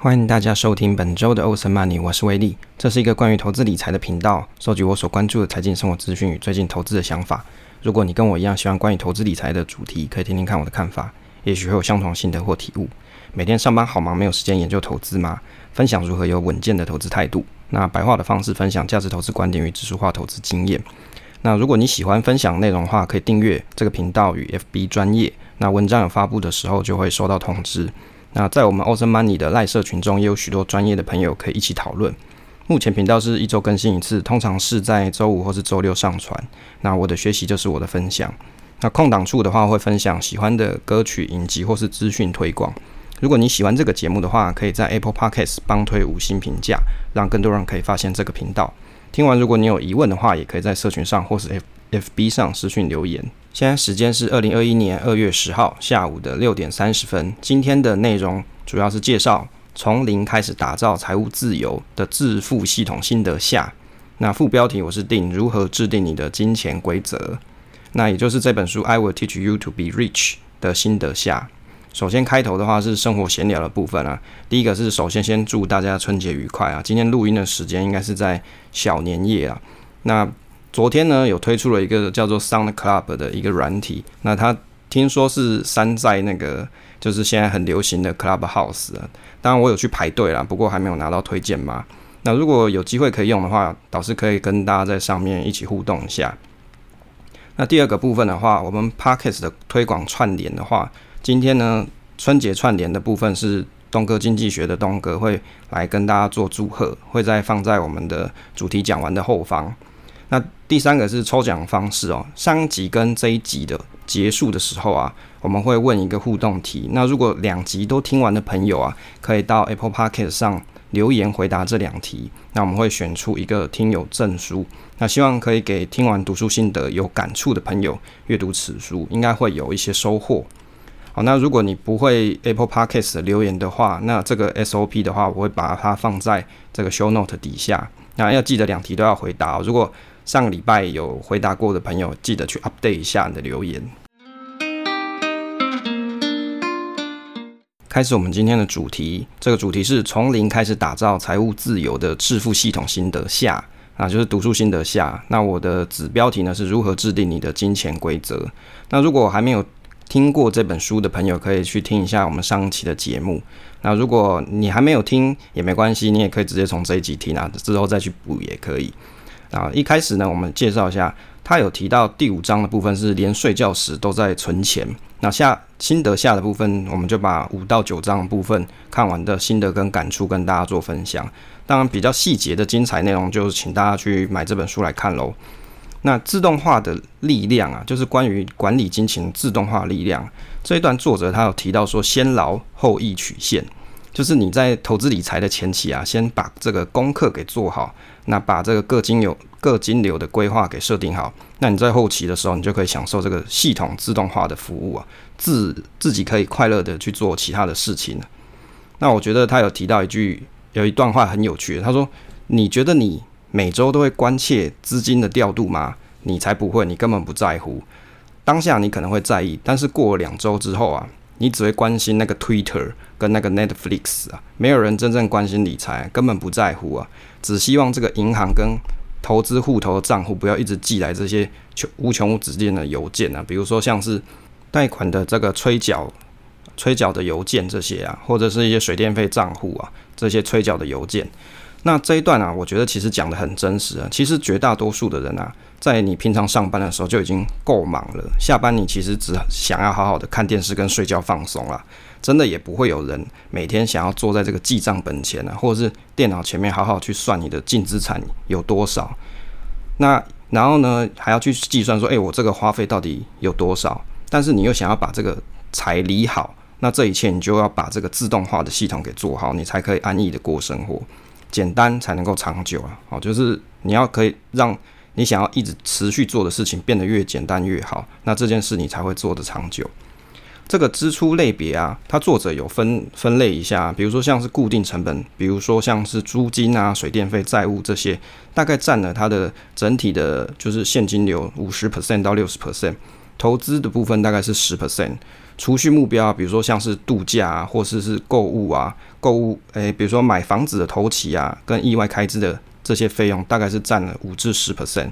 欢迎大家收听本周的欧森曼尼，我是威利。这是一个关于投资理财的频道，收集我所关注的财经生活资讯与最近投资的想法。如果你跟我一样喜欢关于投资理财的主题，可以听听看我的看法，也许会有相同心得或体悟。每天上班好忙，没有时间研究投资吗？分享如何有稳健的投资态度。那白话的方式分享价值投资观点与指数化投资经验。那如果你喜欢分享内容的话，可以订阅这个频道与 FB 专业。那文章有发布的时候，就会收到通知。那在我们 Awesome Money 的赖社群中，也有许多专业的朋友可以一起讨论。目前频道是一周更新一次，通常是在周五或是周六上传。那我的学习就是我的分享。那空档处的话，会分享喜欢的歌曲、影集或是资讯推广。如果你喜欢这个节目的话，可以在 Apple Podcast 帮推五星评价，让更多人可以发现这个频道。听完，如果你有疑问的话，也可以在社群上或是 F FB 上私讯留言。现在时间是二零二一年二月十号下午的六点三十分。今天的内容主要是介绍从零开始打造财务自由的致富系统心得下。那副标题我是定如何制定你的金钱规则。那也就是这本书《I Will Teach You to Be Rich》的心得下。首先开头的话是生活闲聊的部分啊。第一个是首先先祝大家春节愉快啊。今天录音的时间应该是在小年夜啊。那昨天呢，有推出了一个叫做 Sound Club 的一个软体，那它听说是山寨那个，就是现在很流行的 Clubhouse。当然我有去排队啦，不过还没有拿到推荐码。那如果有机会可以用的话，导师可以跟大家在上面一起互动一下。那第二个部分的话，我们 Podcast 的推广串联的话，今天呢，春节串联的部分是东哥经济学的东哥会来跟大家做祝贺，会再放在我们的主题讲完的后方。那第三个是抽奖方式哦，上一集跟这一集的结束的时候啊，我们会问一个互动题。那如果两集都听完的朋友啊，可以到 Apple Podcast 上留言回答这两题，那我们会选出一个听友证书。那希望可以给听完读书心得有感触的朋友阅读此书，应该会有一些收获。好，那如果你不会 Apple Podcast 的留言的话，那这个 SOP 的话，我会把它放在这个 Show Note 底下。那要记得两题都要回答哦。如果上礼拜有回答过的朋友，记得去 update 一下你的留言。开始我们今天的主题，这个主题是从零开始打造财务自由的致富系统心得下啊，就是读书心得下。那我的子标题呢是如何制定你的金钱规则。那如果还没有听过这本书的朋友，可以去听一下我们上期的节目。那如果你还没有听也没关系，你也可以直接从这一集听啊，之后再去补也可以。啊，一开始呢，我们介绍一下，他有提到第五章的部分是连睡觉时都在存钱。那下心得下的部分，我们就把五到九章的部分看完的心得跟感触跟大家做分享。当然，比较细节的精彩内容，就是请大家去买这本书来看喽。那自动化的力量啊，就是关于管理金钱自动化力量这一段，作者他有提到说，先劳后益曲线。就是你在投资理财的前期啊，先把这个功课给做好，那把这个各金流各金流的规划给设定好，那你在后期的时候，你就可以享受这个系统自动化的服务啊，自自己可以快乐的去做其他的事情。那我觉得他有提到一句，有一段话很有趣，他说：“你觉得你每周都会关切资金的调度吗？你才不会，你根本不在乎。当下你可能会在意，但是过了两周之后啊。”你只会关心那个 Twitter 跟那个 Netflix 啊，没有人真正关心理财，根本不在乎啊，只希望这个银行跟投资户头的账户不要一直寄来这些穷无穷无止境的邮件啊，比如说像是贷款的这个催缴、催缴的邮件这些啊，或者是一些水电费账户啊这些催缴的邮件。那这一段啊，我觉得其实讲得很真实啊，其实绝大多数的人啊。在你平常上班的时候就已经够忙了，下班你其实只想要好好的看电视跟睡觉放松了，真的也不会有人每天想要坐在这个记账本前啊，或者是电脑前面好好去算你的净资产有多少。那然后呢，还要去计算说，诶，我这个花费到底有多少？但是你又想要把这个财理好，那这一切你就要把这个自动化的系统给做好，你才可以安逸的过生活，简单才能够长久啊！好，就是你要可以让。你想要一直持续做的事情变得越简单越好，那这件事你才会做得长久。这个支出类别啊，它作者有分分类一下，比如说像是固定成本，比如说像是租金啊、水电费、债务这些，大概占了它的整体的，就是现金流五十 percent 到六十 percent。投资的部分大概是十 percent，储蓄目标啊，比如说像是度假啊，或是是购物啊，购物，诶、欸，比如说买房子的头期啊，跟意外开支的这些费用，大概是占了五至十 percent。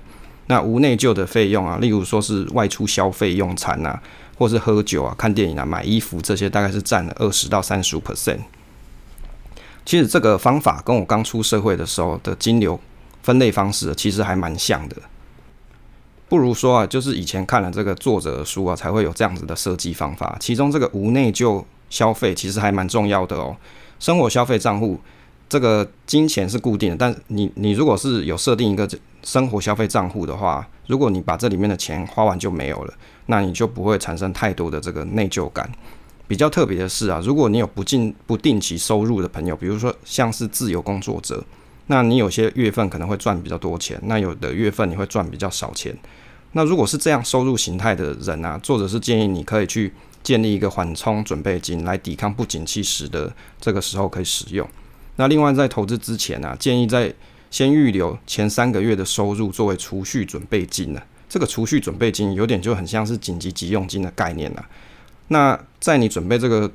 那无内疚的费用啊，例如说是外出消费用餐啊，或是喝酒啊、看电影啊、买衣服这些，大概是占了二十到三十五 percent。其实这个方法跟我刚出社会的时候的金流分类方式其实还蛮像的。不如说啊，就是以前看了这个作者的书啊，才会有这样子的设计方法。其中这个无内疚消费其实还蛮重要的哦。生活消费账户这个金钱是固定的，但你你如果是有设定一个生活消费账户的话，如果你把这里面的钱花完就没有了，那你就不会产生太多的这个内疚感。比较特别的是啊，如果你有不定不定期收入的朋友，比如说像是自由工作者。那你有些月份可能会赚比较多钱，那有的月份你会赚比较少钱。那如果是这样收入形态的人啊，作者是建议你可以去建立一个缓冲准备金，来抵抗不景气时的这个时候可以使用。那另外在投资之前啊，建议在先预留前三个月的收入作为储蓄准备金呢。这个储蓄准备金有点就很像是紧急急用金的概念了。那在你准备这个。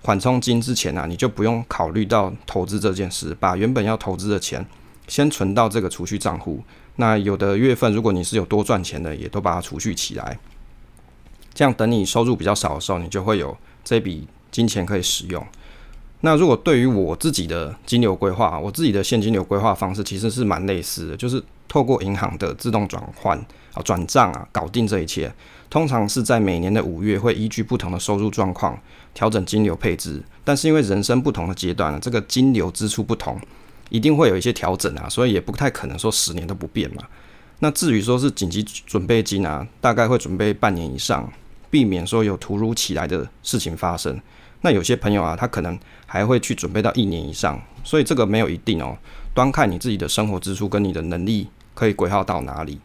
缓冲金之前啊，你就不用考虑到投资这件事，把原本要投资的钱先存到这个储蓄账户。那有的月份，如果你是有多赚钱的，也都把它储蓄起来。这样等你收入比较少的时候，你就会有这笔金钱可以使用。那如果对于我自己的金流规划，我自己的现金流规划方式其实是蛮类似的，就是透过银行的自动转换啊、转账啊，搞定这一切。通常是在每年的五月，会依据不同的收入状况调整金流配置。但是因为人生不同的阶段呢，这个金流支出不同，一定会有一些调整啊，所以也不太可能说十年都不变嘛。那至于说是紧急准备金啊，大概会准备半年以上，避免说有突如其来的事情发生。那有些朋友啊，他可能还会去准备到一年以上，所以这个没有一定哦，端看你自己的生活支出跟你的能力可以规划到哪里。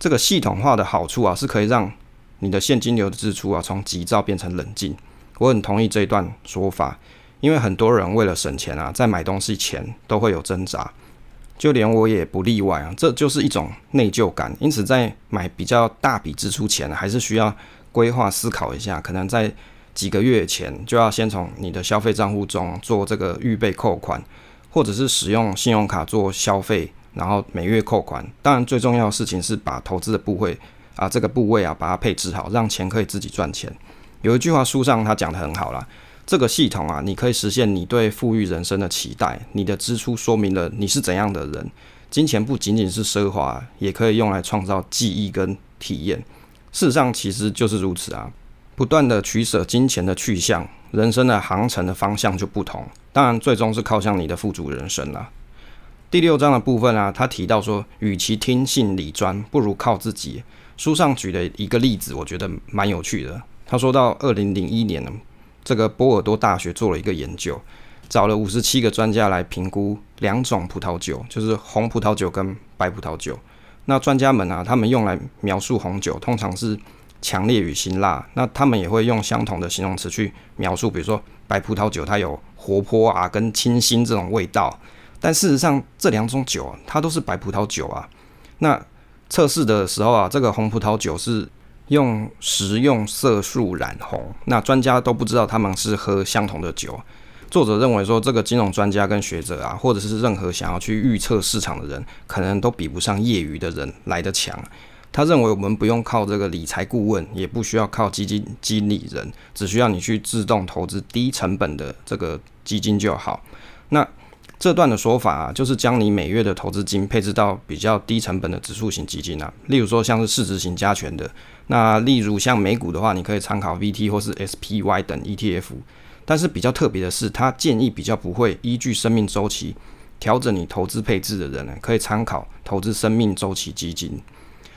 这个系统化的好处啊，是可以让你的现金流的支出啊，从急躁变成冷静。我很同意这一段说法，因为很多人为了省钱啊，在买东西前都会有挣扎，就连我也不例外啊。这就是一种内疚感。因此，在买比较大笔支出前，还是需要规划思考一下，可能在几个月前就要先从你的消费账户中做这个预备扣款，或者是使用信用卡做消费，然后每月扣款。当然，最重要的事情是把投资的部位。啊，这个部位啊，把它配置好，让钱可以自己赚钱。有一句话书上他讲得很好啦，这个系统啊，你可以实现你对富裕人生的期待。你的支出说明了你是怎样的人。金钱不仅仅是奢华，也可以用来创造记忆跟体验。事实上，其实就是如此啊。不断的取舍金钱的去向，人生的航程的方向就不同。当然，最终是靠向你的富足人生了。第六章的部分啊，他提到说，与其听信理专，不如靠自己。书上举的一个例子，我觉得蛮有趣的。他说到，二零零一年呢，这个波尔多大学做了一个研究，找了五十七个专家来评估两种葡萄酒，就是红葡萄酒跟白葡萄酒。那专家们啊，他们用来描述红酒，通常是强烈与辛辣。那他们也会用相同的形容词去描述，比如说白葡萄酒它有活泼啊跟清新这种味道。但事实上，这两种酒啊，它都是白葡萄酒啊。那测试的时候啊，这个红葡萄酒是用食用色素染红，那专家都不知道他们是喝相同的酒。作者认为说，这个金融专家跟学者啊，或者是任何想要去预测市场的人，可能都比不上业余的人来得强。他认为我们不用靠这个理财顾问，也不需要靠基金经理人，只需要你去自动投资低成本的这个基金就好。那这段的说法啊，就是将你每月的投资金配置到比较低成本的指数型基金啊，例如说像是市值型加权的，那例如像美股的话，你可以参考 VT 或是 SPY 等 ETF。但是比较特别的是，他建议比较不会依据生命周期调整你投资配置的人呢，可以参考投资生命周期基金。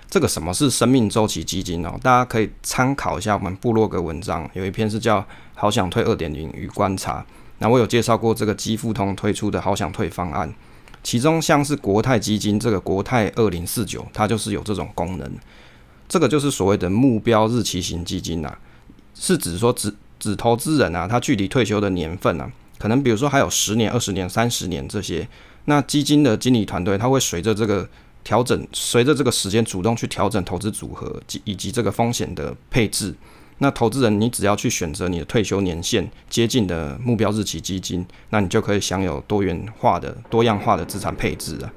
这个什么是生命周期基金呢？大家可以参考一下我们部落格文章，有一篇是叫《好想退二点零与观察》。那我有介绍过这个基富通推出的好想退方案，其中像是国泰基金这个国泰二零四九，它就是有这种功能。这个就是所谓的目标日期型基金啊，是指说指指投资人啊，他距离退休的年份啊，可能比如说还有十年、二十年、三十年这些。那基金的经理团队，他会随着这个调整，随着这个时间主动去调整投资组合及以及这个风险的配置。那投资人，你只要去选择你的退休年限接近的目标日期基金，那你就可以享有多元化的、多样化的资产配置啊。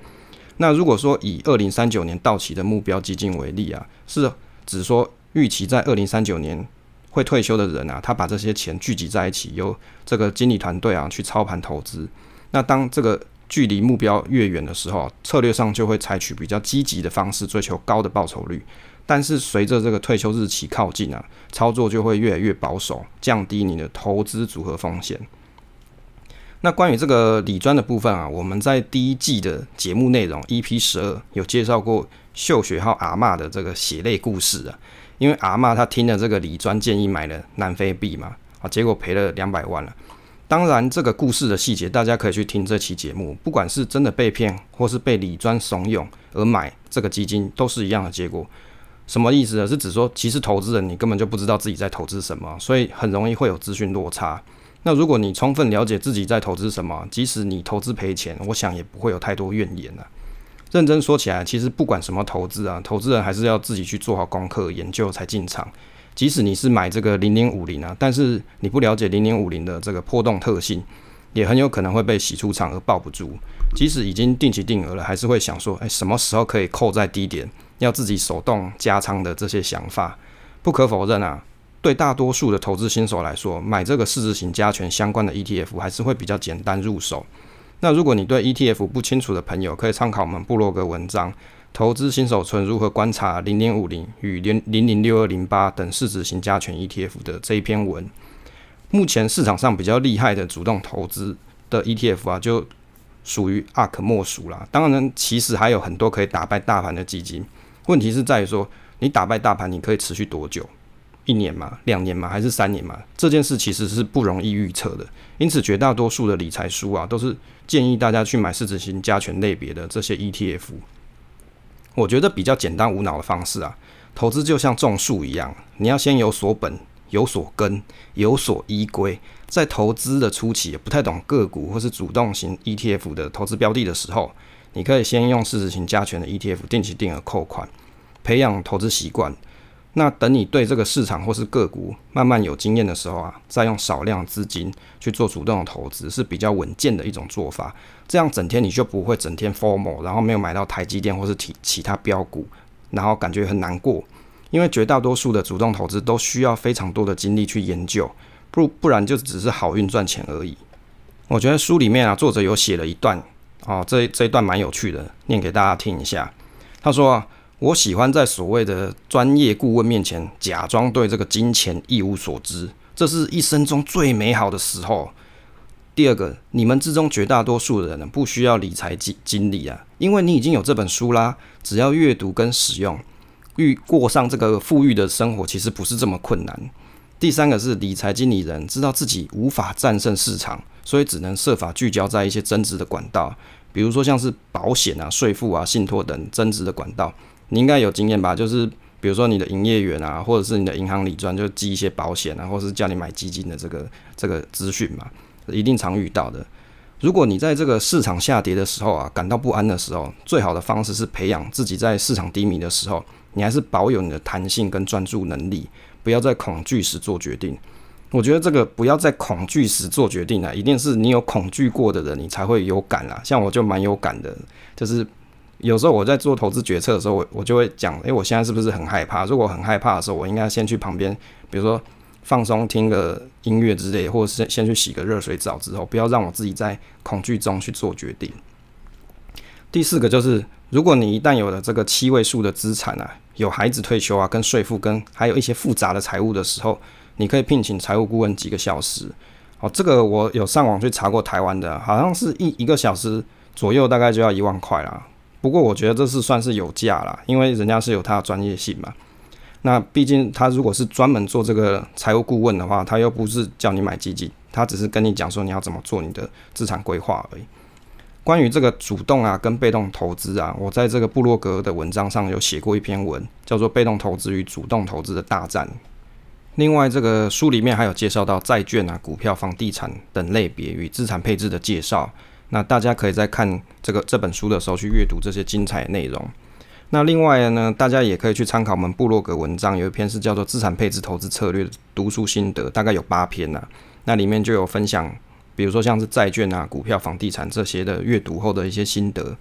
那如果说以二零三九年到期的目标基金为例啊，是指说预期在二零三九年会退休的人啊，他把这些钱聚集在一起，由这个经理团队啊去操盘投资。那当这个距离目标越远的时候，策略上就会采取比较积极的方式，追求高的报酬率。但是随着这个退休日期靠近啊，操作就会越来越保守，降低你的投资组合风险。那关于这个理专的部分啊，我们在第一季的节目内容 EP 十二有介绍过秀学号阿嬷的这个血泪故事啊。因为阿嬷她听了这个理专建议买了南非币嘛，啊，结果赔了两百万了。当然，这个故事的细节大家可以去听这期节目，不管是真的被骗，或是被理专怂恿而买这个基金，都是一样的结果。什么意思呢？是指说，其实投资人你根本就不知道自己在投资什么，所以很容易会有资讯落差。那如果你充分了解自己在投资什么，即使你投资赔钱，我想也不会有太多怨言了啊。认真说起来，其实不管什么投资啊，投资人还是要自己去做好功课研究才进场。即使你是买这个零零五零啊，但是你不了解零零五零的这个波动特性，也很有可能会被洗出场而抱不住。即使已经定期定额了，还是会想说，哎，什么时候可以扣在低点？要自己手动加仓的这些想法，不可否认啊，对大多数的投资新手来说，买这个市值型加权相关的 ETF 还是会比较简单入手。那如果你对 ETF 不清楚的朋友，可以参考我们部落格文章《投资新手村如何观察零零五零与零零零六二零八等市值型加权 ETF 的这一篇文。目前市场上比较厉害的主动投资的 ETF 啊，就属于 ARK 莫属啦。当然，其实还有很多可以打败大盘的基金。问题是在于说，你打败大盘，你可以持续多久？一年吗？两年吗？还是三年吗？这件事其实是不容易预测的。因此，绝大多数的理财书啊，都是建议大家去买市值型加权类别的这些 ETF。我觉得比较简单无脑的方式啊，投资就像种树一样，你要先有所本、有所根、有所依归。在投资的初期，不太懂个股或是主动型 ETF 的投资标的的时候，你可以先用市值型加权的 ETF 定期定额扣款，培养投资习惯。那等你对这个市场或是个股慢慢有经验的时候啊，再用少量资金去做主动的投资是比较稳健的一种做法。这样整天你就不会整天 FOMO，然后没有买到台积电或是其其他标股，然后感觉很难过。因为绝大多数的主动投资都需要非常多的精力去研究，不不然就只是好运赚钱而已。我觉得书里面啊，作者有写了一段。哦，这这一段蛮有趣的，念给大家听一下。他说啊，我喜欢在所谓的专业顾问面前假装对这个金钱一无所知，这是一生中最美好的时候。第二个，你们之中绝大多数的人，不需要理财经经理啊，因为你已经有这本书啦，只要阅读跟使用，欲过上这个富裕的生活，其实不是这么困难。第三个是理财经理人知道自己无法战胜市场，所以只能设法聚焦在一些增值的管道。比如说像是保险啊、税负啊、信托等增值的管道，你应该有经验吧？就是比如说你的营业员啊，或者是你的银行理专，就寄一些保险啊，或是叫你买基金的这个这个资讯嘛，一定常遇到的。如果你在这个市场下跌的时候啊，感到不安的时候，最好的方式是培养自己在市场低迷的时候，你还是保有你的弹性跟专注能力，不要在恐惧时做决定。我觉得这个不要在恐惧时做决定啊，一定是你有恐惧过的人，你才会有感啦。像我就蛮有感的，就是有时候我在做投资决策的时候，我我就会讲，诶，我现在是不是很害怕？如果很害怕的时候，我应该先去旁边，比如说放松，听个音乐之类，或者是先去洗个热水澡之后，不要让我自己在恐惧中去做决定。第四个就是，如果你一旦有了这个七位数的资产啊，有孩子退休啊，跟税负跟还有一些复杂的财务的时候。你可以聘请财务顾问几个小时，哦，这个我有上网去查过台湾的，好像是一一个小时左右，大概就要一万块啦。不过我觉得这是算是有价啦，因为人家是有他的专业性嘛。那毕竟他如果是专门做这个财务顾问的话，他又不是叫你买基金，他只是跟你讲说你要怎么做你的资产规划而已。关于这个主动啊跟被动投资啊，我在这个部落格的文章上有写过一篇文，叫做《被动投资与主动投资的大战》。另外，这个书里面还有介绍到债券啊、股票、房地产等类别与资产配置的介绍，那大家可以在看这个这本书的时候去阅读这些精彩内容。那另外呢，大家也可以去参考我们部落格文章，有一篇是叫做《资产配置投资策略读书心得》，大概有八篇呐、那里面就有分享，比如说像是债券啊、股票、房地产这些的阅读后的一些心得。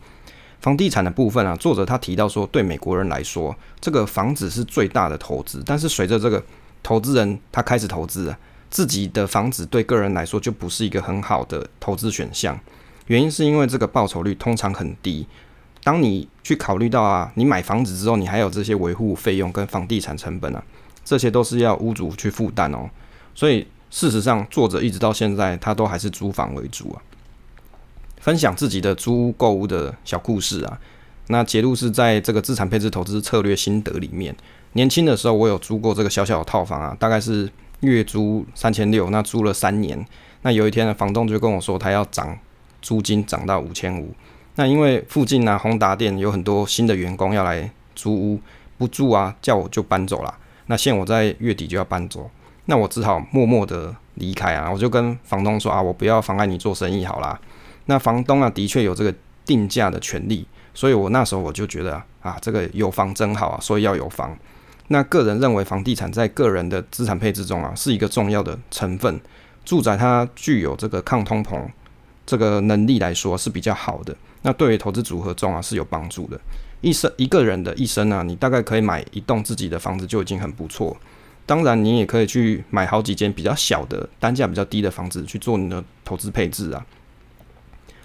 房地产的部分啊，作者他提到说，对美国人来说，这个房子是最大的投资，但是随着这个投资人他开始投资啊，自己的房子对个人来说就不是一个很好的投资选项。原因是因为这个报酬率通常很低。当你去考虑到啊，你买房子之后，你还有这些维护费用跟房地产成本啊，这些都是要屋主去负担哦。所以事实上，作者一直到现在，他都还是租房为主啊。分享自己的租屋购屋的小故事啊，那节录是在这个资产配置投资策略心得里面。年轻的时候，我有租过这个小小的套房啊，大概是月租三千六，那租了三年。那有一天呢，房东就跟我说，他要涨租金，涨到五千五。那因为附近呢、宏达店有很多新的员工要来租屋，不住啊，叫我就搬走了。那现我在月底就要搬走，那我只好默默的离开啊。我就跟房东说啊，我不要妨碍你做生意好啦。那房东啊，的确有这个定价的权利，所以我那时候我就觉得啊，这个有房真好啊，所以要有房。那个人认为房地产在个人的资产配置中啊，是一个重要的成分。住宅它具有这个抗通膨这个能力来说是比较好的。那对于投资组合中啊是有帮助的。一生一个人的一生啊，你大概可以买一栋自己的房子就已经很不错。当然，你也可以去买好几间比较小的、单价比较低的房子去做你的投资配置啊。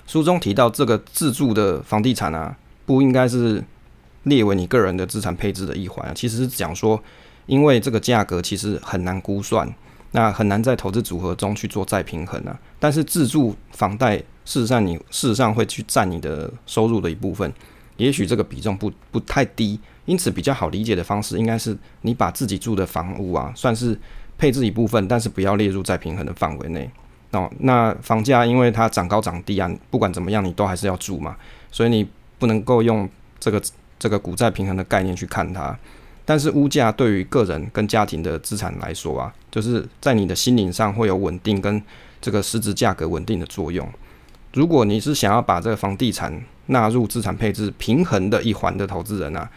书中提到，这个自住的房地产啊，不应该是列为你个人的资产配置的一环啊。其实是讲说，因为这个价格其实很难估算，那很难在投资组合中去做再平衡啊。但是自住房贷。事实上，你事实上会去占你的收入的一部分，也许这个比重不不太低，因此比较好理解的方式应该是你把自己住的房屋啊，算是配置一部分，但是不要列入再平衡的范围内。哦，那房价因为它涨高涨低啊，不管怎么样你都还是要住嘛，所以你不能够用这个这个股债平衡的概念去看它。但是物价对于个人跟家庭的资产来说啊，就是在你的心灵上会有稳定跟这个实质价格稳定的作用。如果你是想要把这个房地产纳入资产配置平衡的一环的投资人啊，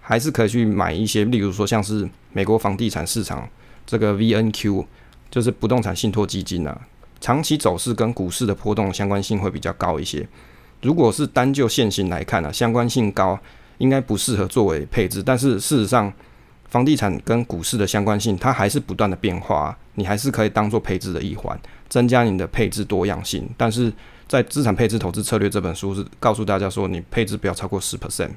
还是可以去买一些，例如说像是美国房地产市场这个 VNQ，就是不动产信托基金啊，长期走势跟股市的波动相关性会比较高一些。如果是单就现行来看呢，啊，相关性高，应该不适合作为配置。但是事实上，房地产跟股市的相关性它还是不断的变化，你还是可以当做配置的一环，增加你的配置多样性。但是在资产配置投资策略这本书是告诉大家说，你配置不要超过十 percent。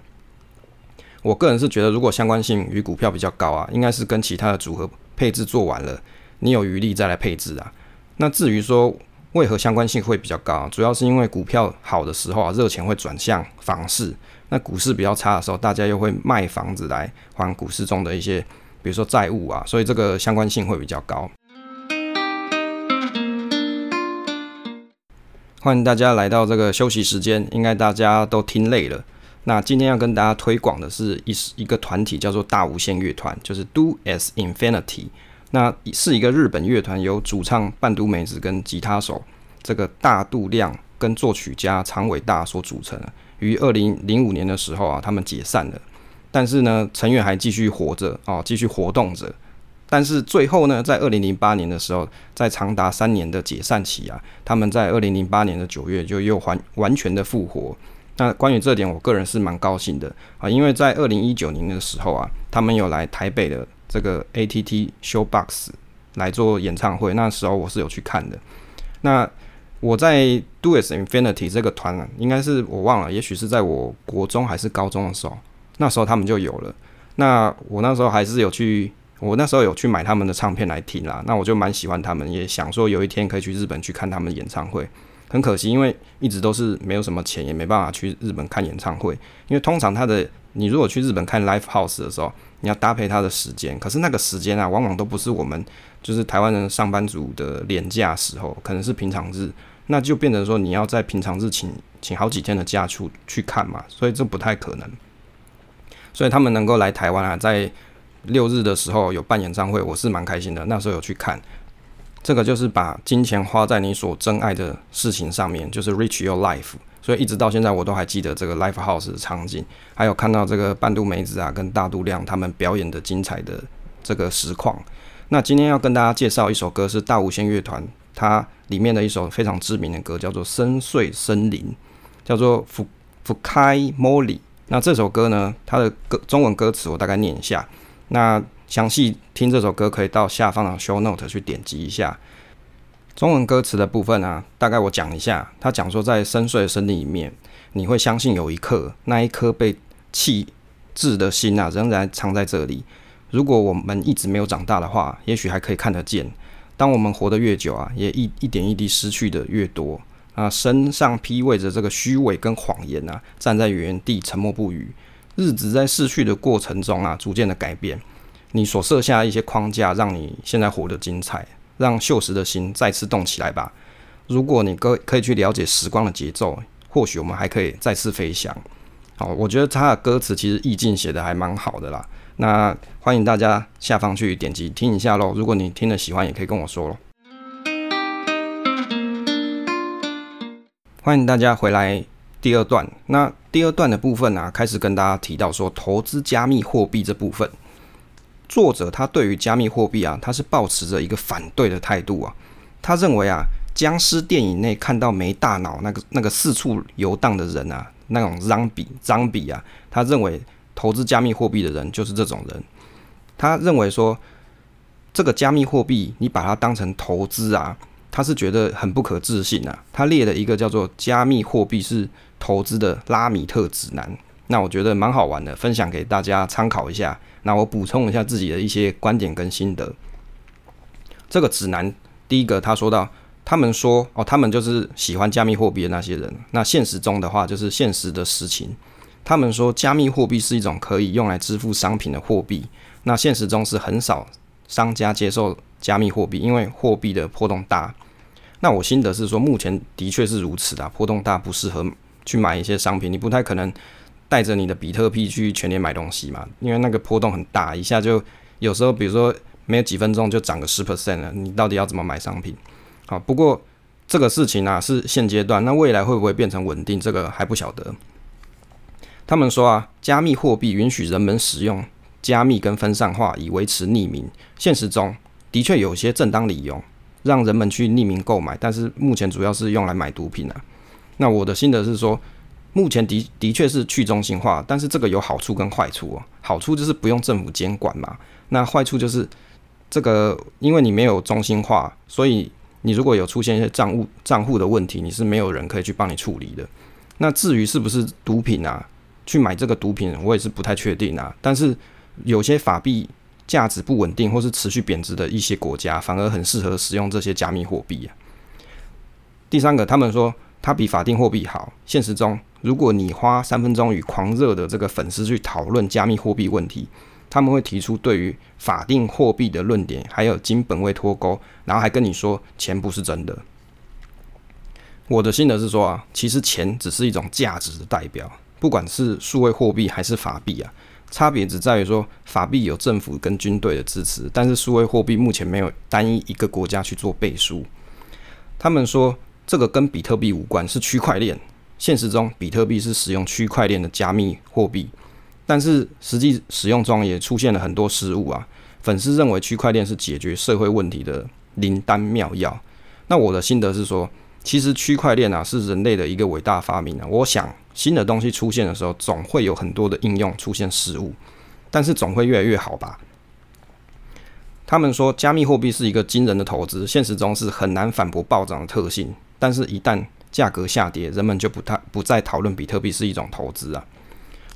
我个人是觉得，如果相关性与股票比较高啊，应该是跟其他的组合配置做完了，你有余力再来配置啊。那至于说为何相关性会比较高，主要是因为股票好的时候啊，热钱会转向房市；那股市比较差的时候，大家又会卖房子来还股市中的一些，比如说债务啊，所以这个相关性会比较高。欢迎大家来到这个休息时间，应该大家都听累了。那今天要跟大家推广的是一一个团体，叫做大无限乐团，就是 Do as Infinity。那是一个日本乐团，由主唱半都美子跟吉他手这个大度亮跟作曲家长尾大所组成。于二零零五年的时候啊，他们解散了，但是呢，成员还继续活着啊，继续活动着。但是最后呢，在二零零八年的时候，在长达三年的解散期啊，他们在二零零八年的九月就又完完全的复活。那关于这点，我个人是蛮高兴的啊，因为在二零一九年的时候啊，他们有来台北的这个 ATT Showbox 来做演唱会，那时候我是有去看的。那我在 Do It Infinity 这个团啊，应该是我忘了，也许是在我国中还是高中的时候，那时候他们就有了。那我那时候还是有去。我那时候有去买他们的唱片来听啦，那我就蛮喜欢他们，也想说有一天可以去日本去看他们演唱会。很可惜，因为一直都是没有什么钱，也没办法去日本看演唱会。因为通常他的，你如果去日本看 Live House 的时候，你要搭配他的时间，可是那个时间啊，往往都不是我们就是台湾人上班族的连假时候，可能是平常日，那就变成说你要在平常日请请好几天的假出去看嘛，所以这不太可能。所以他们能够来台湾啊，在六日的时候有办演唱会，我是蛮开心的。那时候有去看，这个就是把金钱花在你所珍爱的事情上面，就是 reach your life。所以一直到现在，我都还记得这个 live house 的场景，还有看到这个半度美子啊跟大度亮他们表演的精彩的这个实况。那今天要跟大家介绍一首歌，是大无限乐团它里面的一首非常知名的歌，叫做《深邃森林》，叫做《福福开莫里》。那这首歌呢，它的歌中文歌词我大概念一下。那详细听这首歌，可以到下方的 show note 去点击一下。中文歌词的部分啊，大概我讲一下。他讲说，在深邃的森林里面，你会相信有一刻，那一颗被弃置的心啊，仍然藏在这里。如果我们一直没有长大的话，也许还可以看得见。当我们活得越久啊，也一一点一滴失去的越多啊，身上披偎着这个虚伪跟谎言啊，站在原地沉默不语。日子在逝去的过程中啊，逐渐的改变。你所设下一些框架，让你现在活得精彩。让秀实的心再次动起来吧。如果你可可以去了解时光的节奏，或许我们还可以再次飞翔。好，我觉得他的歌词其实意境写得还蛮好的啦。那欢迎大家下方去点击听一下喽。如果你听了喜欢，也可以跟我说喽。欢迎大家回来第二段。那第二段的部分呢、啊，开始跟大家提到说投资加密货币这部分。作者他对于加密货币啊，他是抱持着一个反对的态度啊。他认为啊，僵尸电影内看到没大脑那个那个四处游荡的人啊，那种脏比脏比啊，他认为。投资加密货币的人就是这种人，他认为说，这个加密货币你把它当成投资啊，他是觉得很不可置信啊。他列了一个叫做“加密货币是投资的拉米特指南”，那我觉得蛮好玩的，分享给大家参考一下。那我补充一下自己的一些观点跟心得。这个指南，第一个他说到，他们说哦，他们就是喜欢加密货币的那些人。那现实中的话，就是现实的实情。他们说，加密货币是一种可以用来支付商品的货币。那现实中是很少商家接受加密货币，因为货币的波动大。那我心得是说，目前的确是如此的，波动大不适合去买一些商品。你不太可能带着你的比特币去全年买东西嘛，因为那个波动很大，一下就有时候，比如说没有几分钟就涨个十 percent 了，你到底要怎么买商品？好，不过这个事情啊是现阶段，那未来会不会变成稳定，这个还不晓得。他们说啊，加密货币允许人们使用加密跟分散化以维持匿名。现实中的确有些正当理由让人们去匿名购买，但是目前主要是用来买毒品啊。那我的心得是说，目前的的确是去中心化，但是这个有好处跟坏处哦。好处就是不用政府监管嘛，那坏处就是这个，因为你没有中心化，所以你如果有出现一些账户账户的问题，你是没有人可以去帮你处理的。那至于是不是毒品啊？去买这个毒品，我也是不太确定啊。但是有些法币价值不稳定或是持续贬值的一些国家，反而很适合使用这些加密货币啊。第三个，他们说它比法定货币好。现实中，如果你花三分钟与狂热的这个粉丝去讨论加密货币问题，他们会提出对于法定货币的论点，还有金本位脱钩，然后还跟你说钱不是真的。我的心得是说啊，其实钱只是一种价值的代表。不管是数位货币还是法币啊，差别只在于说法币有政府跟军队的支持，但是数位货币目前没有单一一个国家去做背书。他们说这个跟比特币无关，是区块链。现实中，比特币是使用区块链的加密货币，但是实际使用中也出现了很多失误啊。粉丝认为区块链是解决社会问题的灵丹妙药。那我的心得是说，其实区块链啊是人类的一个伟大发明啊。我想。新的东西出现的时候，总会有很多的应用出现失误，但是总会越来越好吧？他们说加密货币是一个惊人的投资，现实中是很难反驳暴涨的特性。但是，一旦价格下跌，人们就不太不再讨论比特币是一种投资啊。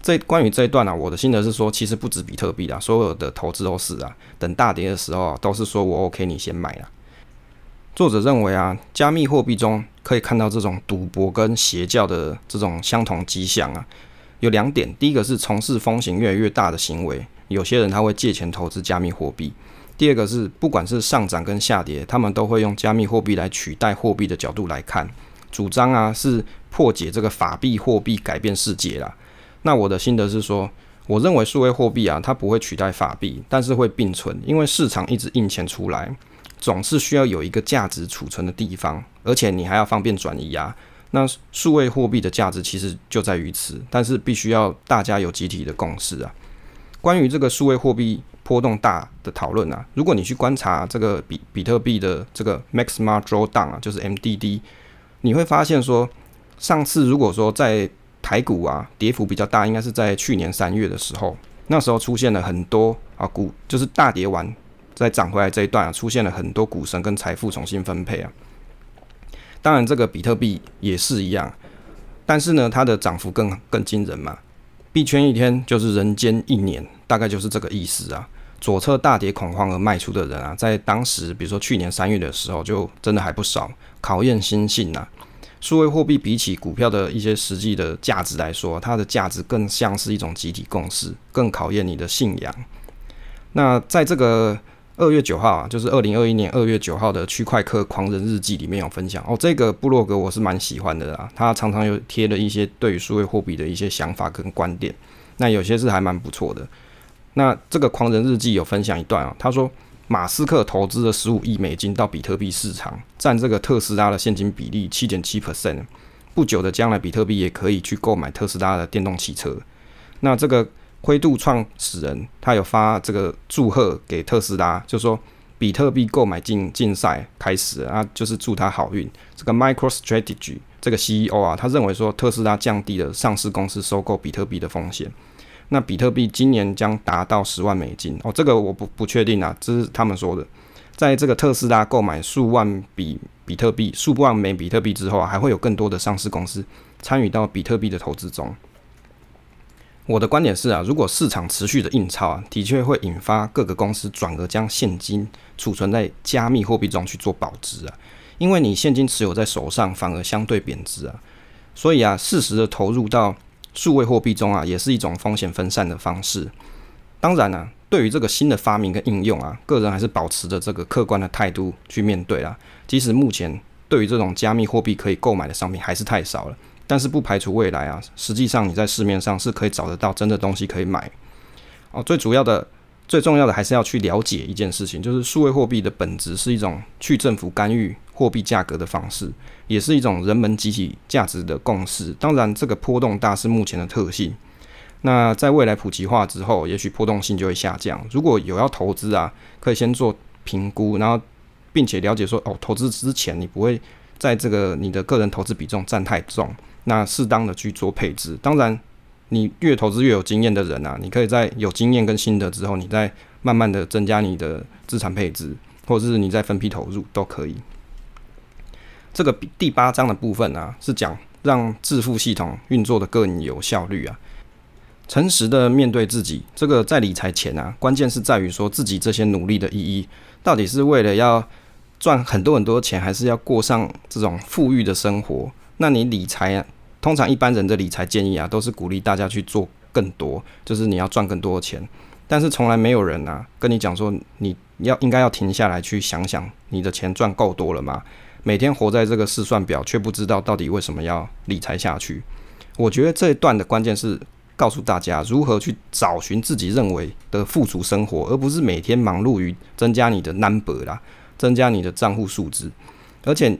这关于这一段啊，我的心得是说，其实不止比特币啊，所有的投资都是啊。等大跌的时候啊，都是说我 OK，你先买啊。作者认为啊，加密货币中可以看到这种赌博跟邪教的这种相同迹象啊，有两点。第一个是从事风险越来越大的行为，有些人他会借钱投资加密货币。第二个是不管是上涨跟下跌，他们都会用加密货币来取代货币的角度来看，主张啊是破解这个法币货币改变世界啦。那我的心得是说，我认为数位货币啊，它不会取代法币，但是会并存，因为市场一直印钱出来。总是需要有一个价值储存的地方，而且你还要方便转移啊。那数位货币的价值其实就在于此，但是必须要大家有集体的共识啊。关于这个数位货币波动大的讨论啊，如果你去观察这个比比特币的这个 Maximum Drawdown 啊，就是 MDD，你会发现说，上次如果说在台股啊跌幅比较大，应该是在去年三月的时候，那时候出现了很多啊股就是大跌完再涨回来这一段啊，出现了很多股神跟财富重新分配啊。当然，这个比特币也是一样，但是呢，它的涨幅更更惊人嘛。币圈一天就是人间一年，大概就是这个意思啊。左侧大跌恐慌而卖出的人啊，在当时，比如说去年三月的时候，就真的还不少，考验心性啊。数位货币比起股票的一些实际的价值来说，它的价值更像是一种集体共识，更考验你的信仰。那在这个。二月九号啊，就是二零二一年二月九号的区块客狂人日记里面有分享哦，这个部落格我是蛮喜欢的啦，他常常有贴了一些对于数位货币的一些想法跟观点，那有些是还蛮不错的。那这个狂人日记有分享一段啊，他说马斯克投资了十五亿美金到比特币市场，占这个特斯拉的现金比例七点七 percent，不久的将来比特币也可以去购买特斯拉的电动汽车。那这个。灰度创始人他有发这个祝贺给特斯拉，就说比特币购买竞竞赛开始啊，就是祝他好运。这个 MicroStrategy 这个 CEO 啊，他认为说特斯拉降低了上市公司收购比特币的风险。那比特币今年将达到十万美金哦，这个我不不确定啊，这是他们说的。在这个特斯拉购买数万笔比特币、数万枚比特币之后啊，还会有更多的上市公司参与到比特币的投资中。我的观点是啊，如果市场持续的印钞啊，的确会引发各个公司转而将现金储存在加密货币中去做保值啊，因为你现金持有在手上反而相对贬值啊，所以啊，适时的投入到数位货币中啊，也是一种风险分散的方式。当然啊，对于这个新的发明跟应用啊，个人还是保持着这个客观的态度去面对啊，即使目前对于这种加密货币可以购买的商品还是太少了。但是不排除未来啊，实际上你在市面上是可以找得到真的东西可以买哦。最主要的、最重要的还是要去了解一件事情，就是数位货币的本质是一种去政府干预货币价格的方式，也是一种人们集体价值的共识。当然，这个波动大是目前的特性。那在未来普及化之后，也许波动性就会下降。如果有要投资啊，可以先做评估，然后并且了解说哦，投资之前你不会在这个你的个人投资比重占太重。那适当的去做配置，当然，你越投资越有经验的人啊，你可以在有经验跟心得之后，你再慢慢的增加你的资产配置，或者是你再分批投入都可以。这个第八章的部分啊，是讲让致富系统运作的更有效率啊，诚实的面对自己。这个在理财前啊，关键是在于说自己这些努力的意义，到底是为了要赚很多很多钱，还是要过上这种富裕的生活？那你理财，通常一般人的理财建议啊，都是鼓励大家去做更多，就是你要赚更多的钱。但是从来没有人啊跟你讲说，你要应该要停下来去想想，你的钱赚够多了吗？每天活在这个试算表，却不知道到底为什么要理财下去。我觉得这一段的关键是告诉大家如何去找寻自己认为的富足生活，而不是每天忙碌于增加你的 number 啦，增加你的账户数字，而且。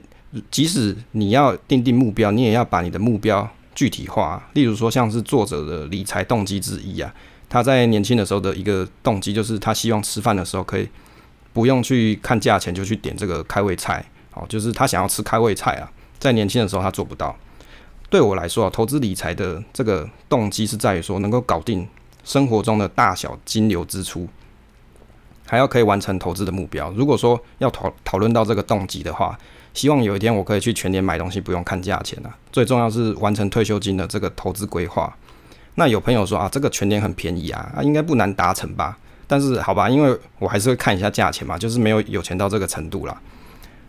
即使你要定定目标，你也要把你的目标具体化。例如说，像是作者的理财动机之一啊，他在年轻的时候的一个动机就是他希望吃饭的时候可以不用去看价钱就去点这个开胃菜，哦，就是他想要吃开胃菜啊。在年轻的时候他做不到。对我来说啊，投资理财的这个动机是在于说能够搞定生活中的大小金流支出，还要可以完成投资的目标。如果说要讨讨论到这个动机的话，希望有一天我可以去全年买东西，不用看价钱啊。最重要是完成退休金的这个投资规划。那有朋友说啊，这个全年很便宜啊，啊应该不难达成吧？但是好吧，因为我还是会看一下价钱嘛，就是没有有钱到这个程度啦。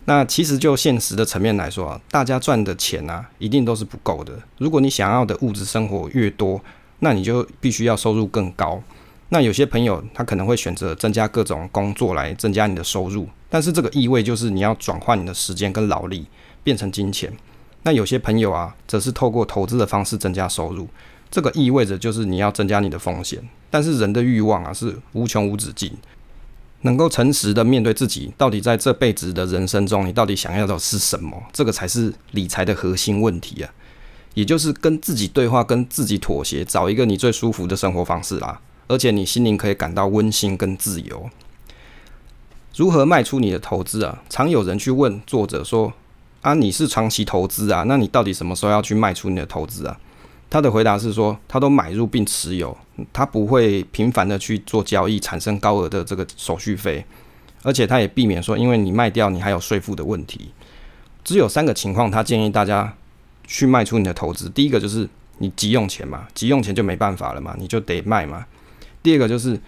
那其实就现实的层面来说啊，大家赚的钱啊，一定都是不够的。如果你想要的物质生活越多，那你就必须要收入更高。那有些朋友他可能会选择增加各种工作来增加你的收入，但是这个意味就是你要转换你的时间跟劳力变成金钱。那有些朋友啊，则是透过投资的方式增加收入，这个意味着就是你要增加你的风险。但是人的欲望啊是无穷无止境，能够诚实的面对自己，到底在这辈子的人生中，你到底想要的是什么？这个才是理财的核心问题啊！也就是跟自己对话，跟自己妥协，找一个你最舒服的生活方式啦，而且你心灵可以感到温馨跟自由。如何卖出你的投资啊？常有人去问作者说：“啊，你是长期投资啊，那你到底什么时候要去卖出你的投资啊？”他的回答是说：“他都买入并持有，他不会频繁的去做交易，产生高额的这个手续费，而且他也避免说，因为你卖掉，你还有税负的问题。只有三个情况，他建议大家去卖出你的投资。第一个就是你急用钱嘛，急用钱就没办法了嘛，你就得卖嘛。第二个就是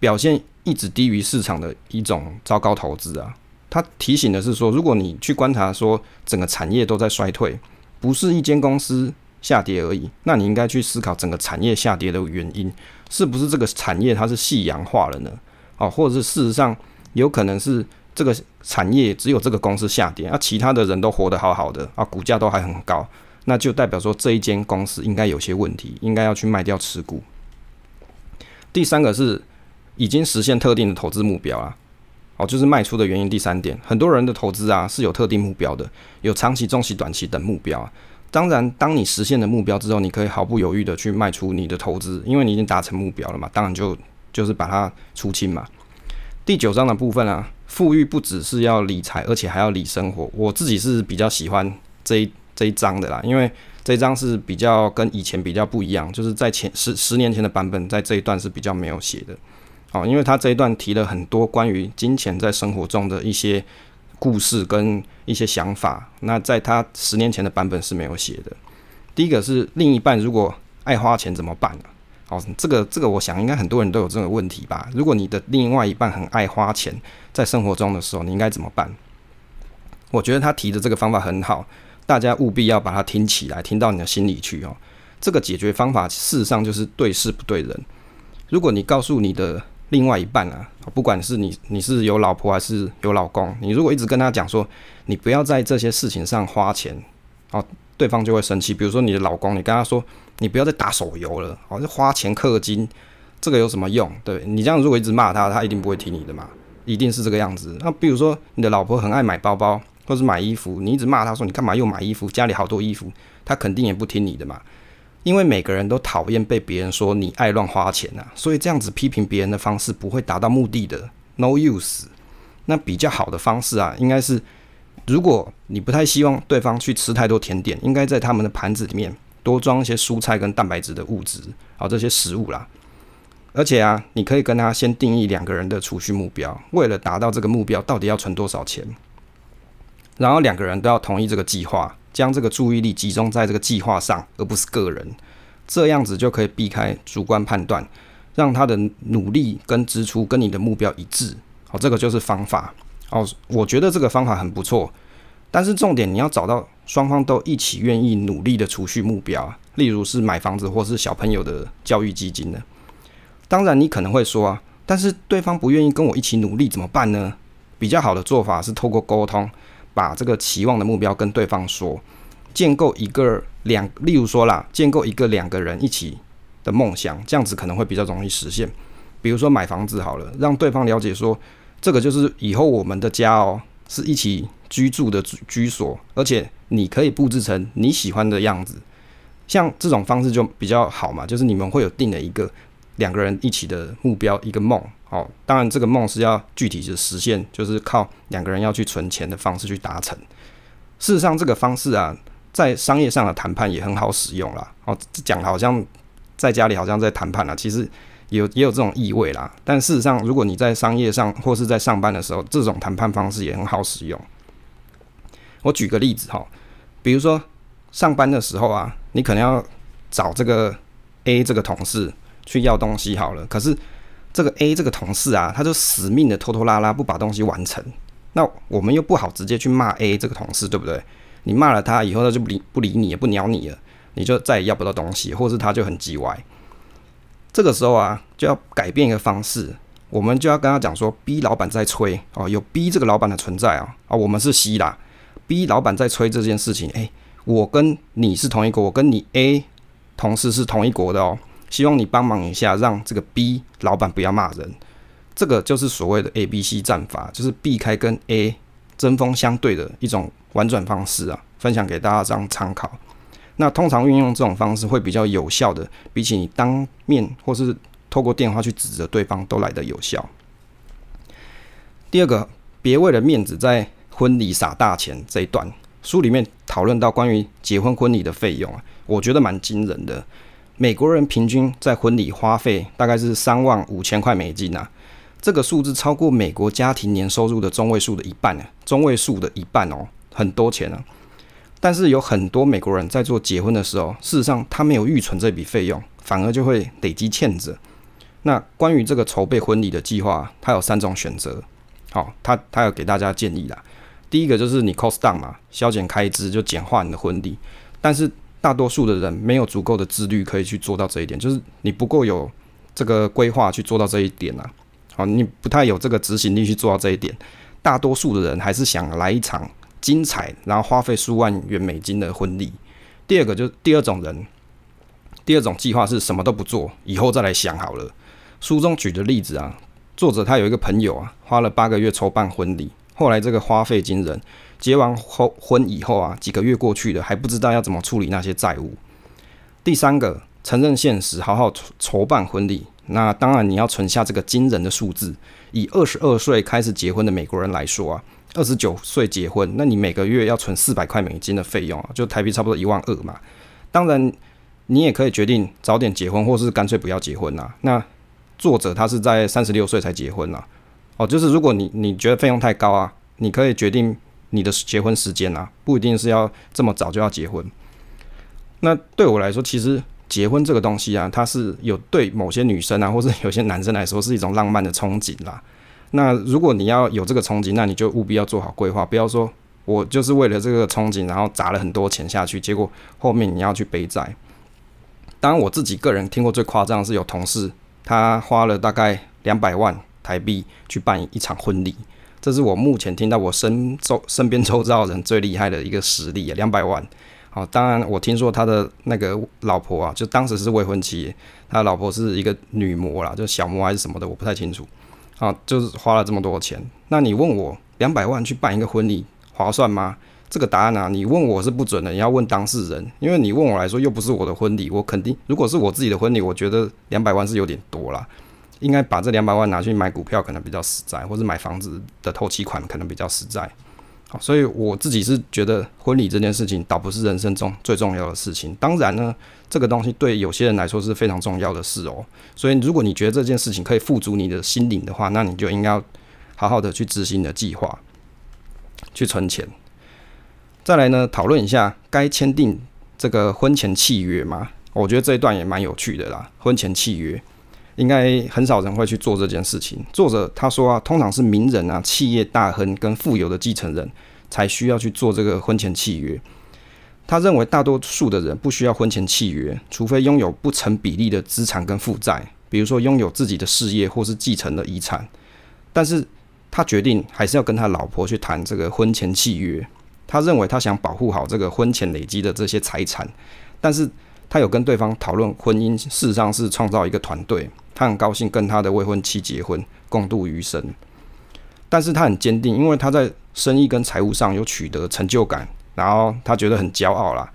表现。”一直低于市场的一种糟糕投资啊！他提醒的是说，如果你去观察说整个产业都在衰退，不是一间公司下跌而已，那你应该去思考整个产业下跌的原因，是不是这个产业它是夕阳化了呢？哦，或者是事实上有可能是这个产业只有这个公司下跌，啊，其他的人都活得好好的啊，股价都还很高，那就代表说这一间公司应该有些问题，应该要去卖掉持股。第三个是。已经实现特定的投资目标啊，哦，就是卖出的原因。第三点，很多人的投资啊是有特定目标的，有长期、中期、短期等目标。当然，当你实现了目标之后，你可以毫不犹豫的去卖出你的投资，因为你已经达成目标了嘛。当然就就是把它出清嘛。第九章的部分啊，富裕不只是要理财，而且还要理生活。我自己是比较喜欢这一这一章的啦，因为这一章是比较跟以前比较不一样，就是在前十十年前的版本，在这一段是比较没有写的。哦，因为他这一段提了很多关于金钱在生活中的一些故事跟一些想法，那在他十年前的版本是没有写的。第一个是另一半如果爱花钱怎么办呢？哦，这个这个我想应该很多人都有这个问题吧。如果你的另外一半很爱花钱，在生活中的时候，你应该怎么办？我觉得他提的这个方法很好，大家务必要把它听起来，听到你的心里去哦。这个解决方法事实上就是对事不对人。如果你告诉你的另外一半啊，不管是你你是有老婆还是有老公，你如果一直跟他讲说，你不要在这些事情上花钱，哦，对方就会生气。比如说你的老公，你跟他说，你不要再打手游了，哦，就花钱氪金，这个有什么用？对，你这样如果一直骂他，他一定不会听你的嘛，一定是这个样子。那比如说你的老婆很爱买包包或是买衣服，你一直骂他说，你干嘛又买衣服？家里好多衣服，他肯定也不听你的嘛。因为每个人都讨厌被别人说你爱乱花钱呐、啊，所以这样子批评别人的方式不会达到目的的，no use。那比较好的方式啊，应该是如果你不太希望对方去吃太多甜点，应该在他们的盘子里面多装一些蔬菜跟蛋白质的物质，好，这些食物啦。而且啊，你可以跟他先定义两个人的储蓄目标，为了达到这个目标，到底要存多少钱，然后两个人都要同意这个计划。将这个注意力集中在这个计划上，而不是个人，这样子就可以避开主观判断，让他的努力跟支出跟你的目标一致。好，这个就是方法。哦，我觉得这个方法很不错，但是重点你要找到双方都一起愿意努力的储蓄目标，例如是买房子或是小朋友的教育基金呢。当然，你可能会说啊，但是对方不愿意跟我一起努力怎么办呢？比较好的做法是透过沟通。把这个期望的目标跟对方说，建构一个两，例如说啦，建构一个两个人一起的梦想，这样子可能会比较容易实现。比如说买房子好了，让对方了解说，这个就是以后我们的家哦，是一起居住的居所，而且你可以布置成你喜欢的样子，像这种方式就比较好嘛，就是你们会有定了一个两个人一起的目标，一个梦。好，当然这个梦是要具体的实现，就是靠两个人要去存钱的方式去达成。事实上，这个方式啊，在商业上的谈判也很好使用啦。哦，讲好像在家里好像在谈判啦，其实也有也有这种意味啦。但事实上，如果你在商业上或是在上班的时候，这种谈判方式也很好使用。我举个例子哈，比如说上班的时候啊，你可能要找这个 A 这个同事去要东西好了，可是。这个 A 这个同事啊，他就死命的拖拖拉拉不把东西完成，那我们又不好直接去骂 A 这个同事，对不对？你骂了他以后，他就不理不理你，也不鸟你了，你就再也要不到东西，或是他就很叽歪。这个时候啊，就要改变一个方式，我们就要跟他讲说，B 老板在催哦，有 B 这个老板的存在啊，啊，我们是 C 啦，B 老板在催这件事情，诶，我跟你是同一国，我跟你 A 同事是同一国的哦。希望你帮忙一下，让这个 B 老板不要骂人。这个就是所谓的 A B C 战法，就是避开跟 A 针锋相对的一种婉转方式啊，分享给大家这样参考。那通常运用这种方式会比较有效的，比起你当面或是透过电话去指责对方都来得有效。第二个，别为了面子在婚礼撒大钱这一段，书里面讨论到关于结婚婚礼的费用啊，我觉得蛮惊人的。美国人平均在婚礼花费大概是三万五千块美金啊，这个数字超过美国家庭年收入的中位数的一半呢，中位数的一半哦，很多钱啊。但是有很多美国人在做结婚的时候，事实上他没有预存这笔费用，反而就会累积欠着。那关于这个筹备婚礼的计划，他有三种选择。好，他他有给大家建议啦。第一个就是你 cost down 嘛，削减开支就简化你的婚礼，但是。大多数的人没有足够的自律可以去做到这一点，就是你不够有这个规划去做到这一点啊。好，你不太有这个执行力去做到这一点。大多数的人还是想来一场精彩，然后花费数万元美金的婚礼。第二个就是第二种人，第二种计划是什么都不做，以后再来想好了。书中举的例子啊，作者他有一个朋友啊，花了八个月筹办婚礼，后来这个花费惊人。结完后婚以后啊，几个月过去了，还不知道要怎么处理那些债务。第三个，承认现实，好好筹办婚礼。那当然你要存下这个惊人的数字。以二十二岁开始结婚的美国人来说啊，二十九岁结婚，那你每个月要存四百块美金的费用啊，就台币差不多一万二嘛。当然，你也可以决定早点结婚，或是干脆不要结婚呐。那作者他是在三十六岁才结婚呐。哦，就是如果你你觉得费用太高啊，你可以决定。你的结婚时间啊，不一定是要这么早就要结婚。那对我来说，其实结婚这个东西啊，它是有对某些女生啊，或是有些男生来说是一种浪漫的憧憬啦。那如果你要有这个憧憬，那你就务必要做好规划，不要说我就是为了这个憧憬，然后砸了很多钱下去，结果后面你要去背债。当然，我自己个人听过最夸张的是有同事他花了大概两百万台币去办一场婚礼。这是我目前听到我身周身边周遭人最厉害的一个实力，两百万。好，当然我听说他的那个老婆啊，就当时是未婚妻，他老婆是一个女模啦，就小模还是什么的，我不太清楚。啊，就是花了这么多钱。那你问我两百万去办一个婚礼划算吗？这个答案啊，你问我是不准的，你要问当事人，因为你问我来说又不是我的婚礼，我肯定如果是我自己的婚礼，我觉得两百万是有点多啦。应该把这两百万拿去买股票，可能比较实在，或者买房子的透期款可能比较实在。好，所以我自己是觉得婚礼这件事情倒不是人生中最重要的事情。当然呢，这个东西对有些人来说是非常重要的事哦。所以如果你觉得这件事情可以富足你的心灵的话，那你就应该好好的去执行你的计划，去存钱。再来呢，讨论一下该签订这个婚前契约吗？我觉得这一段也蛮有趣的啦，婚前契约。应该很少人会去做这件事情。作者他说啊，通常是名人啊、企业大亨跟富有的继承人才需要去做这个婚前契约。他认为大多数的人不需要婚前契约，除非拥有不成比例的资产跟负债，比如说拥有自己的事业或是继承的遗产。但是他决定还是要跟他老婆去谈这个婚前契约。他认为他想保护好这个婚前累积的这些财产，但是他有跟对方讨论婚姻，事实上是创造一个团队。他很高兴跟他的未婚妻结婚，共度余生。但是他很坚定，因为他在生意跟财务上有取得成就感，然后他觉得很骄傲啦。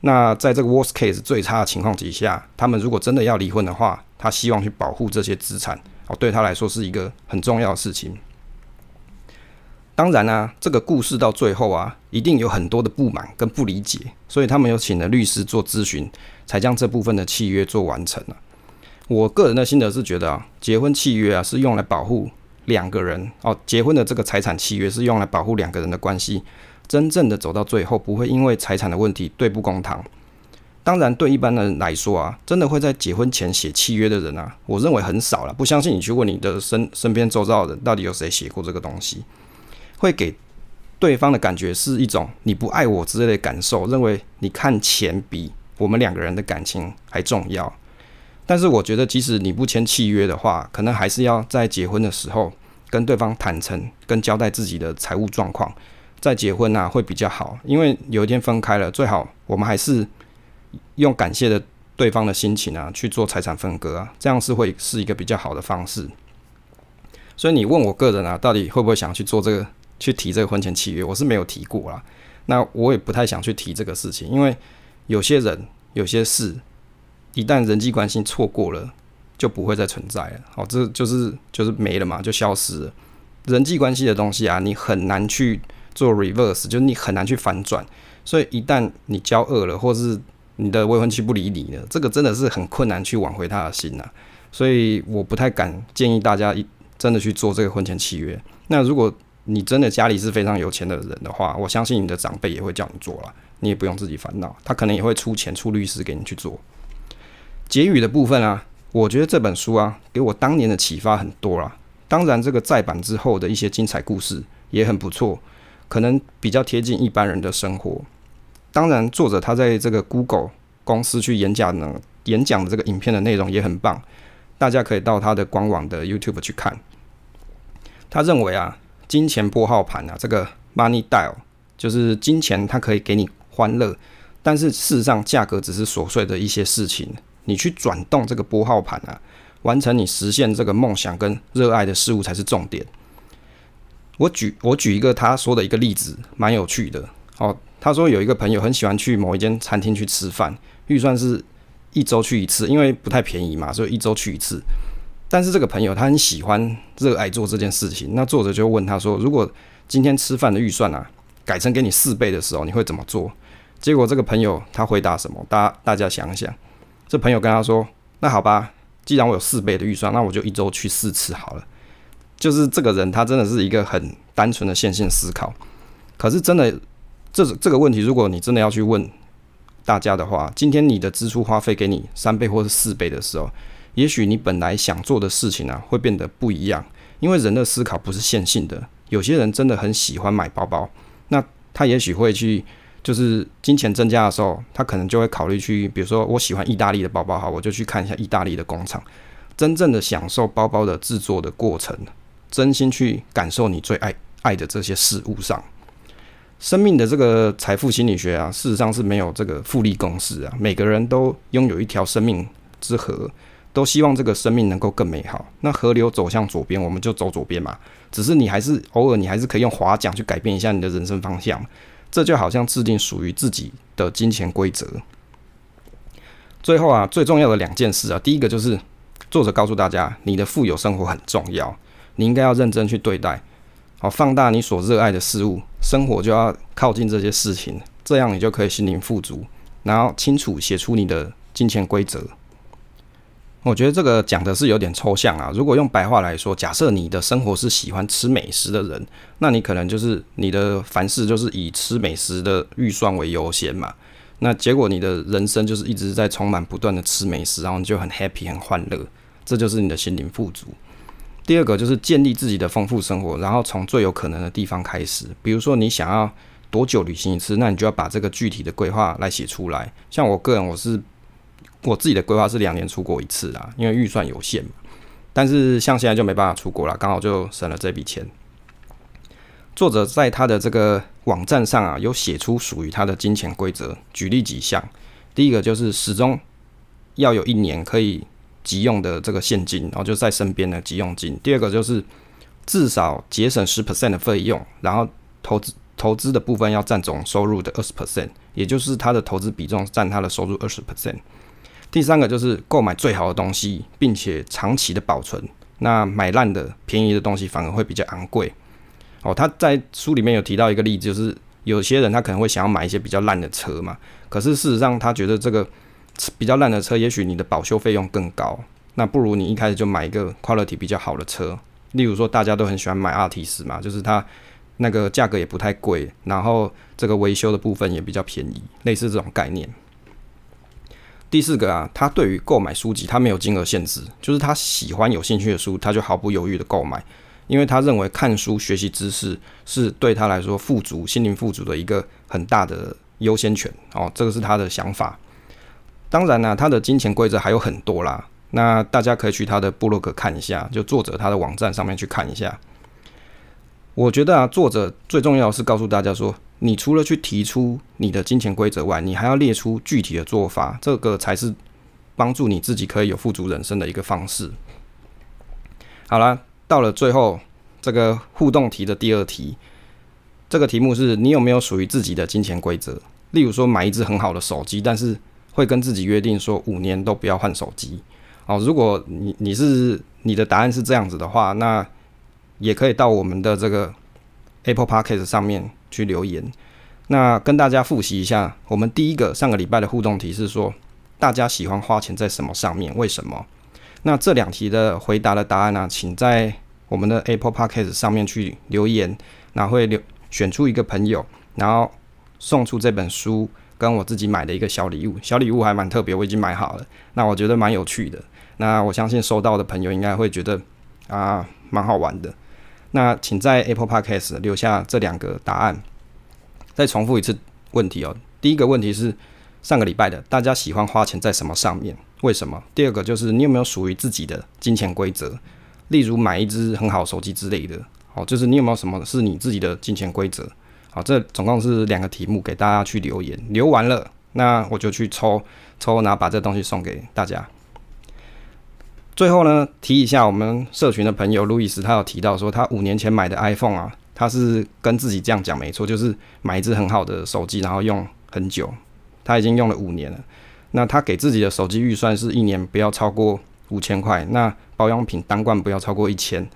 那在这个 worst case 最差的情况底下，他们如果真的要离婚的话，他希望去保护这些资产哦，对他来说是一个很重要的事情。当然啊，这个故事到最后啊，一定有很多的不满跟不理解，所以他们有请了律师做咨询，才将这部分的契约做完成了。我个人的心得是觉得啊，结婚契约啊是用来保护两个人哦，结婚的这个财产契约是用来保护两个人的关系，真正的走到最后不会因为财产的问题对簿公堂。当然，对一般人来说啊，真的会在结婚前写契约的人啊，我认为很少了。不相信你去问你的身身边周遭的人，到底有谁写过这个东西？会给对方的感觉是一种你不爱我之类的感受，认为你看钱比我们两个人的感情还重要。但是我觉得，即使你不签契约的话，可能还是要在结婚的时候跟对方坦诚，跟交代自己的财务状况，再结婚啊会比较好。因为有一天分开了，最好我们还是用感谢的对方的心情啊去做财产分割啊，这样是会是一个比较好的方式。所以你问我个人啊，到底会不会想去做这个，去提这个婚前契约？我是没有提过啦。那我也不太想去提这个事情，因为有些人、有些事，一旦人际关系错过了，就不会再存在了。好，这就是就是没了嘛，就消失了。人际关系的东西啊，你很难去做 reverse，就是你很难去反转。所以一旦你交恶了，或是你的未婚妻不理你了，这个真的是很困难去挽回他的心呐。所以我不太敢建议大家一真的去做这个婚前契约。那如果你真的家里是非常有钱的人的话，我相信你的长辈也会叫你做了，你也不用自己烦恼，他可能也会出钱出律师给你去做。结语的部分啊，我觉得这本书啊给我当年的启发很多啦。当然，这个再版之后的一些精彩故事也很不错，可能比较贴近一般人的生活。当然，作者他在这个 Google 公司去演讲呢，演讲的这个影片的内容也很棒，大家可以到他的官网的 YouTube 去看。他认为啊。金钱拨号盘啊，这个 Money Dial 就是金钱，它可以给你欢乐，但是事实上价格只是琐碎的一些事情。你去转动这个拨号盘啊，完成你实现这个梦想跟热爱的事物才是重点。我举我举一个他说的一个例子，蛮有趣的哦。他说有一个朋友很喜欢去某一间餐厅去吃饭，预算是一周去一次，因为不太便宜嘛，所以一周去一次。但是这个朋友他很喜欢、热爱做这件事情。那作者就问他说：“如果今天吃饭的预算啊，改成给你四倍的时候，你会怎么做？”结果这个朋友他回答什么？大家大家想一想。这朋友跟他说：“那好吧，既然我有四倍的预算，那我就一周去四次好了。”就是这个人他真的是一个很单纯的线性思考。可是真的，这这个问题，如果你真的要去问大家的话，今天你的支出花费给你三倍或是四倍的时候，也许你本来想做的事情啊，会变得不一样，因为人的思考不是线性的。有些人真的很喜欢买包包，那他也许会去，就是金钱增加的时候，他可能就会考虑去，比如说我喜欢意大利的包包，好，我就去看一下意大利的工厂，真正的享受包包的制作的过程，真心去感受你最爱爱的这些事物上。生命的这个财富心理学啊，事实上是没有这个复利公式啊，每个人都拥有一条生命之河。都希望这个生命能够更美好。那河流走向左边，我们就走左边嘛。只是你还是偶尔，你还是可以用划桨去改变一下你的人生方向。这就好像制定属于自己的金钱规则。最后啊，最重要的两件事啊，第一个就是作者告诉大家，你的富有生活很重要，你应该要认真去对待，好，放大你所热爱的事物，生活就要靠近这些事情，这样你就可以心灵富足，然后清楚写出你的金钱规则。我觉得这个讲的是有点抽象啊。如果用白话来说，假设你的生活是喜欢吃美食的人，那你可能就是你的凡事就是以吃美食的预算为优先嘛。那结果你的人生就是一直在充满不断的吃美食，然后你就很 happy 很欢乐，这就是你的心灵富足。第二个就是建立自己的丰富生活，然后从最有可能的地方开始。比如说你想要多久旅行一次，那你就要把这个具体的规划来写出来。像我个人，我是。我自己的规划是两年出国一次啦，因为预算有限嘛。但是像现在就没办法出国了，刚好就省了这笔钱。作者在他的这个网站上啊，有写出属于他的金钱规则，举例几项。第一个就是始终要有一年可以急用的这个现金，然后就在身边的急用金。第二个就是至少节省十 percent 的费用，然后投资投资的部分要占总收入的二十 percent，也就是他的投资比重占他的收入二十 percent。第三个就是购买最好的东西，并且长期的保存。那买烂的、便宜的东西反而会比较昂贵。哦，他在书里面有提到一个例子，就是有些人他可能会想要买一些比较烂的车嘛，可是事实上他觉得这个比较烂的车，也许你的保修费用更高。那不如你一开始就买一个 quality 比较好的车。例如说，大家都很喜欢买 Altis 嘛，就是它那个价格也不太贵，然后这个维修的部分也比较便宜，类似这种概念。第四个啊，他对于购买书籍，他没有金额限制，就是他喜欢有兴趣的书，他就毫不犹豫的购买，因为他认为看书学习知识是对他来说富足、心灵富足的一个很大的优先权哦，这个是他的想法。当然呢、他的金钱规则还有很多啦，那大家可以去他的部落格看一下，就作者他的网站上面去看一下。我觉得啊，作者最重要是告诉大家说，你除了去提出你的金钱规则外，你还要列出具体的做法，这个才是帮助你自己可以有富足人生的一个方式。好啦，到了最后这个互动题的第二题，这个题目是你有没有属于自己的金钱规则？例如说买一支很好的手机，但是会跟自己约定说五年都不要换手机。哦，如果你你是你的答案是这样子的话，那也可以到我们的这个 Apple Podcast 上面去留言。那跟大家复习一下，我们第一个上个礼拜的互动题是说，大家喜欢花钱在什么上面？为什么？那这两题的回答的答案呢、请在我们的 Apple Podcast 上面去留言，然后会留选出一个朋友，然后送出这本书跟我自己买的一个小礼物。小礼物还蛮特别，我已经买好了。那我觉得蛮有趣的。那我相信收到的朋友应该会觉得啊，蛮好玩的。那请在 Apple Podcast 留下这两个答案。再重复一次问题哦。第一个问题是上个礼拜的，大家喜欢花钱在什么上面？为什么？第二个就是你有没有属于自己的金钱规则？例如买一支很好手机之类的。好，就是你有没有什么是你自己的金钱规则？好，这总共是两个题目给大家去留言。留完了，那我就去抽抽，然后把这东西送给大家。最后呢，提一下我们社群的朋友路易斯，他有提到说，他五年前买的 iPhone 啊，他是跟自己这样讲，没错，就是买一支很好的手机，然后用很久，他已经用了五年了。那他给自己的手机预算是一年不要超过五千块，那保养品单罐不要超过一千，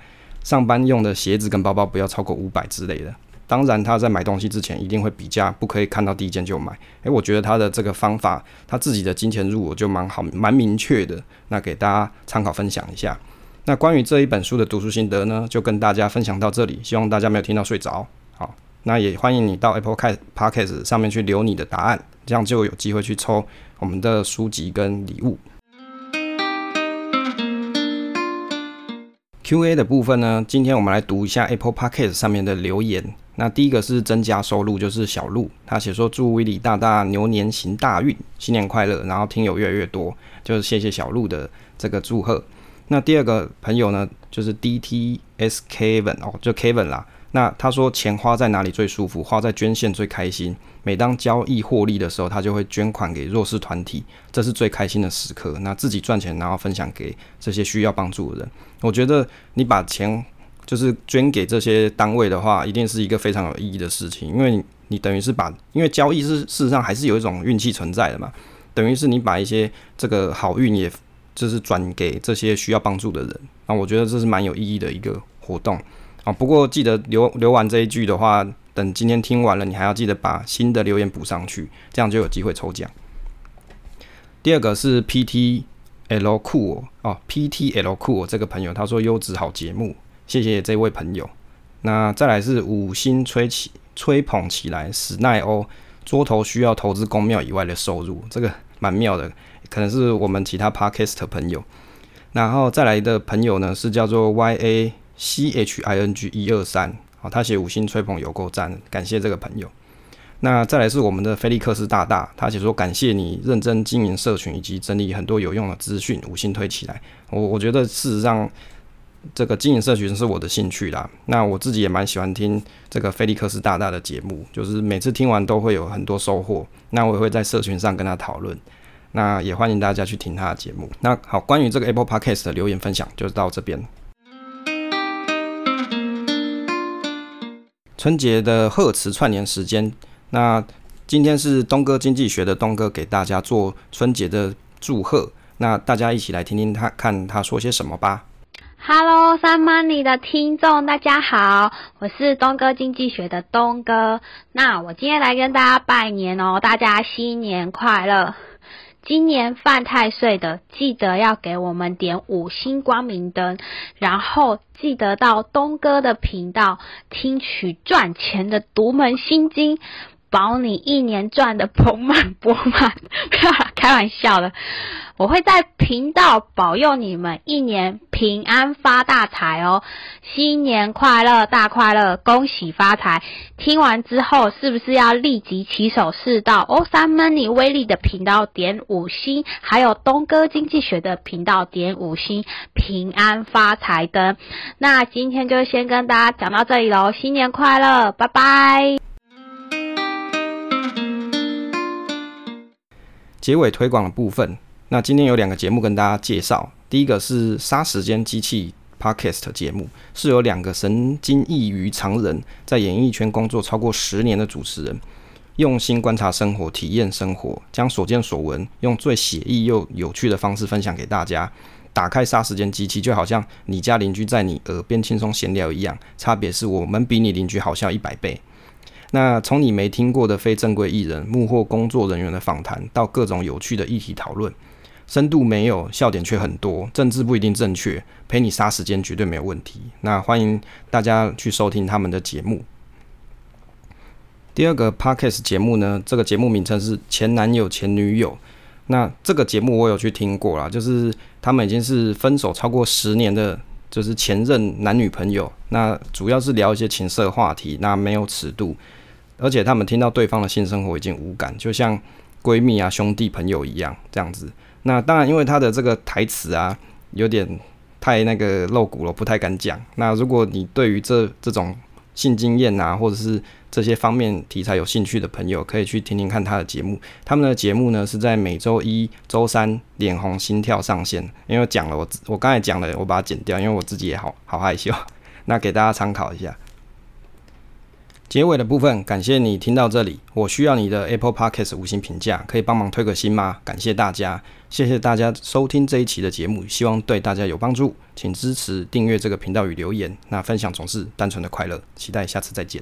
上班用的鞋子跟包包不要超过五百之类的。当然，他在买东西之前一定会比价，不可以看到第一件就买。诶、我觉得他的这个方法，他自己的金钱入我就蛮好，蛮明确的。那给大家参考分享一下。那关于这一本书的读书心得呢，就跟大家分享到这里。希望大家没有听到睡着。好，那也欢迎你到 Apple Podcast 上面去留你的答案，这样就有机会去抽我们的书籍跟礼物。Q&A 的部分呢，今天我们来读一下 Apple Podcast 上面的留言。那第一个是增加收入，就是小鹿，他写说祝威利大大牛年行大运，新年快乐，然后听友越来越多，就是谢谢小鹿的这个祝贺。那第二个朋友呢，就是 DTS Kevin 哦，就 Kevin 啦。那他说钱花在哪里最舒服？花在捐献最开心。每当交易获利的时候，他就会捐款给弱势团体，这是最开心的时刻。那自己赚钱，然后分享给这些需要帮助的人。我觉得你把钱就是捐给这些单位的话，一定是一个非常有意义的事情，因为你，等于是把，因为交易是事实上还是有一种运气存在的嘛，等于是你把一些这个好运，也就是转给这些需要帮助的人。那我觉得这是蛮有意义的一个活动。啊，不过记得留留完这一句的话，等今天听完了，你还要记得把新的留言补上去，这样就有机会抽奖。第二个是 P T L 酷哦，P T L 酷这个朋友他说优质好节目，谢谢这位朋友。那再来是五星吹起吹捧起来，史奈欧桌头需要投资公庙以外的收入，这个蛮妙的，可能是我们其他 Podcast 朋友。然后再来的朋友呢是叫做 Y A。C H I N G 一二三，好，他写五星吹捧有够赞，感谢这个朋友。那再来是我们的菲利克斯大大，他写说感谢你认真经营社群以及整理很多有用的资讯，五星推起来。我我觉得事实上这个经营社群是我的兴趣啦。那我自己也蛮喜欢听这个菲利克斯大大的节目，就是每次听完都会有很多收获。那我也会在社群上跟他讨论。那也欢迎大家去听他的节目。那好，关于这个 Apple Podcast 的留言分享就到这边。春节的贺词串联时间，那今天是东哥经济学的东哥给大家做春节的祝贺，那大家一起来听听他看他说些什么吧。Hello，三毛尼的听众大家好，我是东哥经济学的东哥，那我今天来跟大家拜年哦，大家新年快乐。今年犯太岁的，记得要给我们点五星光明灯，然后记得到东哥的频道听取赚钱的独门心经。保你一年赚得盆满钵满，不要 开玩笑的。我会在频道保佑你们一年平安发大财哦！新年快乐，大快乐，恭喜发财！听完之后，是不是要立即起手式到欧三 money 威力的频道点五星，还有东哥经济学的频道点五星，平安发财灯？那今天就先跟大家讲到这里喽，新年快乐，拜拜！结尾推广的部分，那今天有两个节目跟大家介绍。第一个是杀时间机器 Podcast 节目，是由两个神经异于常人，在演艺圈工作超过十年的主持人，用心观察生活、体验生活，将所见所闻用最写意又有趣的方式分享给大家。打开杀时间机器，就好像你家邻居在你耳边轻松闲聊一样，差别是我们比你邻居好笑一百倍。那从你没听过的非正规艺人、幕后工作人员的访谈，到各种有趣的议题讨论，深度没有，笑点却很多，政治不一定正确，陪你杀时间绝对没有问题。那欢迎大家去收听他们的节目。第二个 Podcast 节目呢，这个节目名称是《前男友前女友》。那这个节目我有去听过啦，就是他们已经是分手超过十年的，就是前任男女朋友。那主要是聊一些情色话题，那没有尺度，而且他们听到对方的性生活已经无感，就像闺蜜啊、兄弟朋友一样这样子。那当然，因为他的这个台词啊，有点太那个露骨了，不太敢讲。那如果你对于这这种性经验啊，或者是这些方面题材有兴趣的朋友，可以去听听看他的节目。他们的节目呢是在每周一、周三脸红心跳上线。因为讲了我我刚才讲了，我把它剪掉，因为我自己也好好害羞。那给大家参考一下。结尾的部分，感谢你听到这里。我需要你的 Apple Podcast 五星评价，可以帮忙推个新吗？感谢大家，谢谢大家收听这一期的节目，希望对大家有帮助。请支持订阅这个频道与留言。那分享总是单纯的快乐，期待下次再见。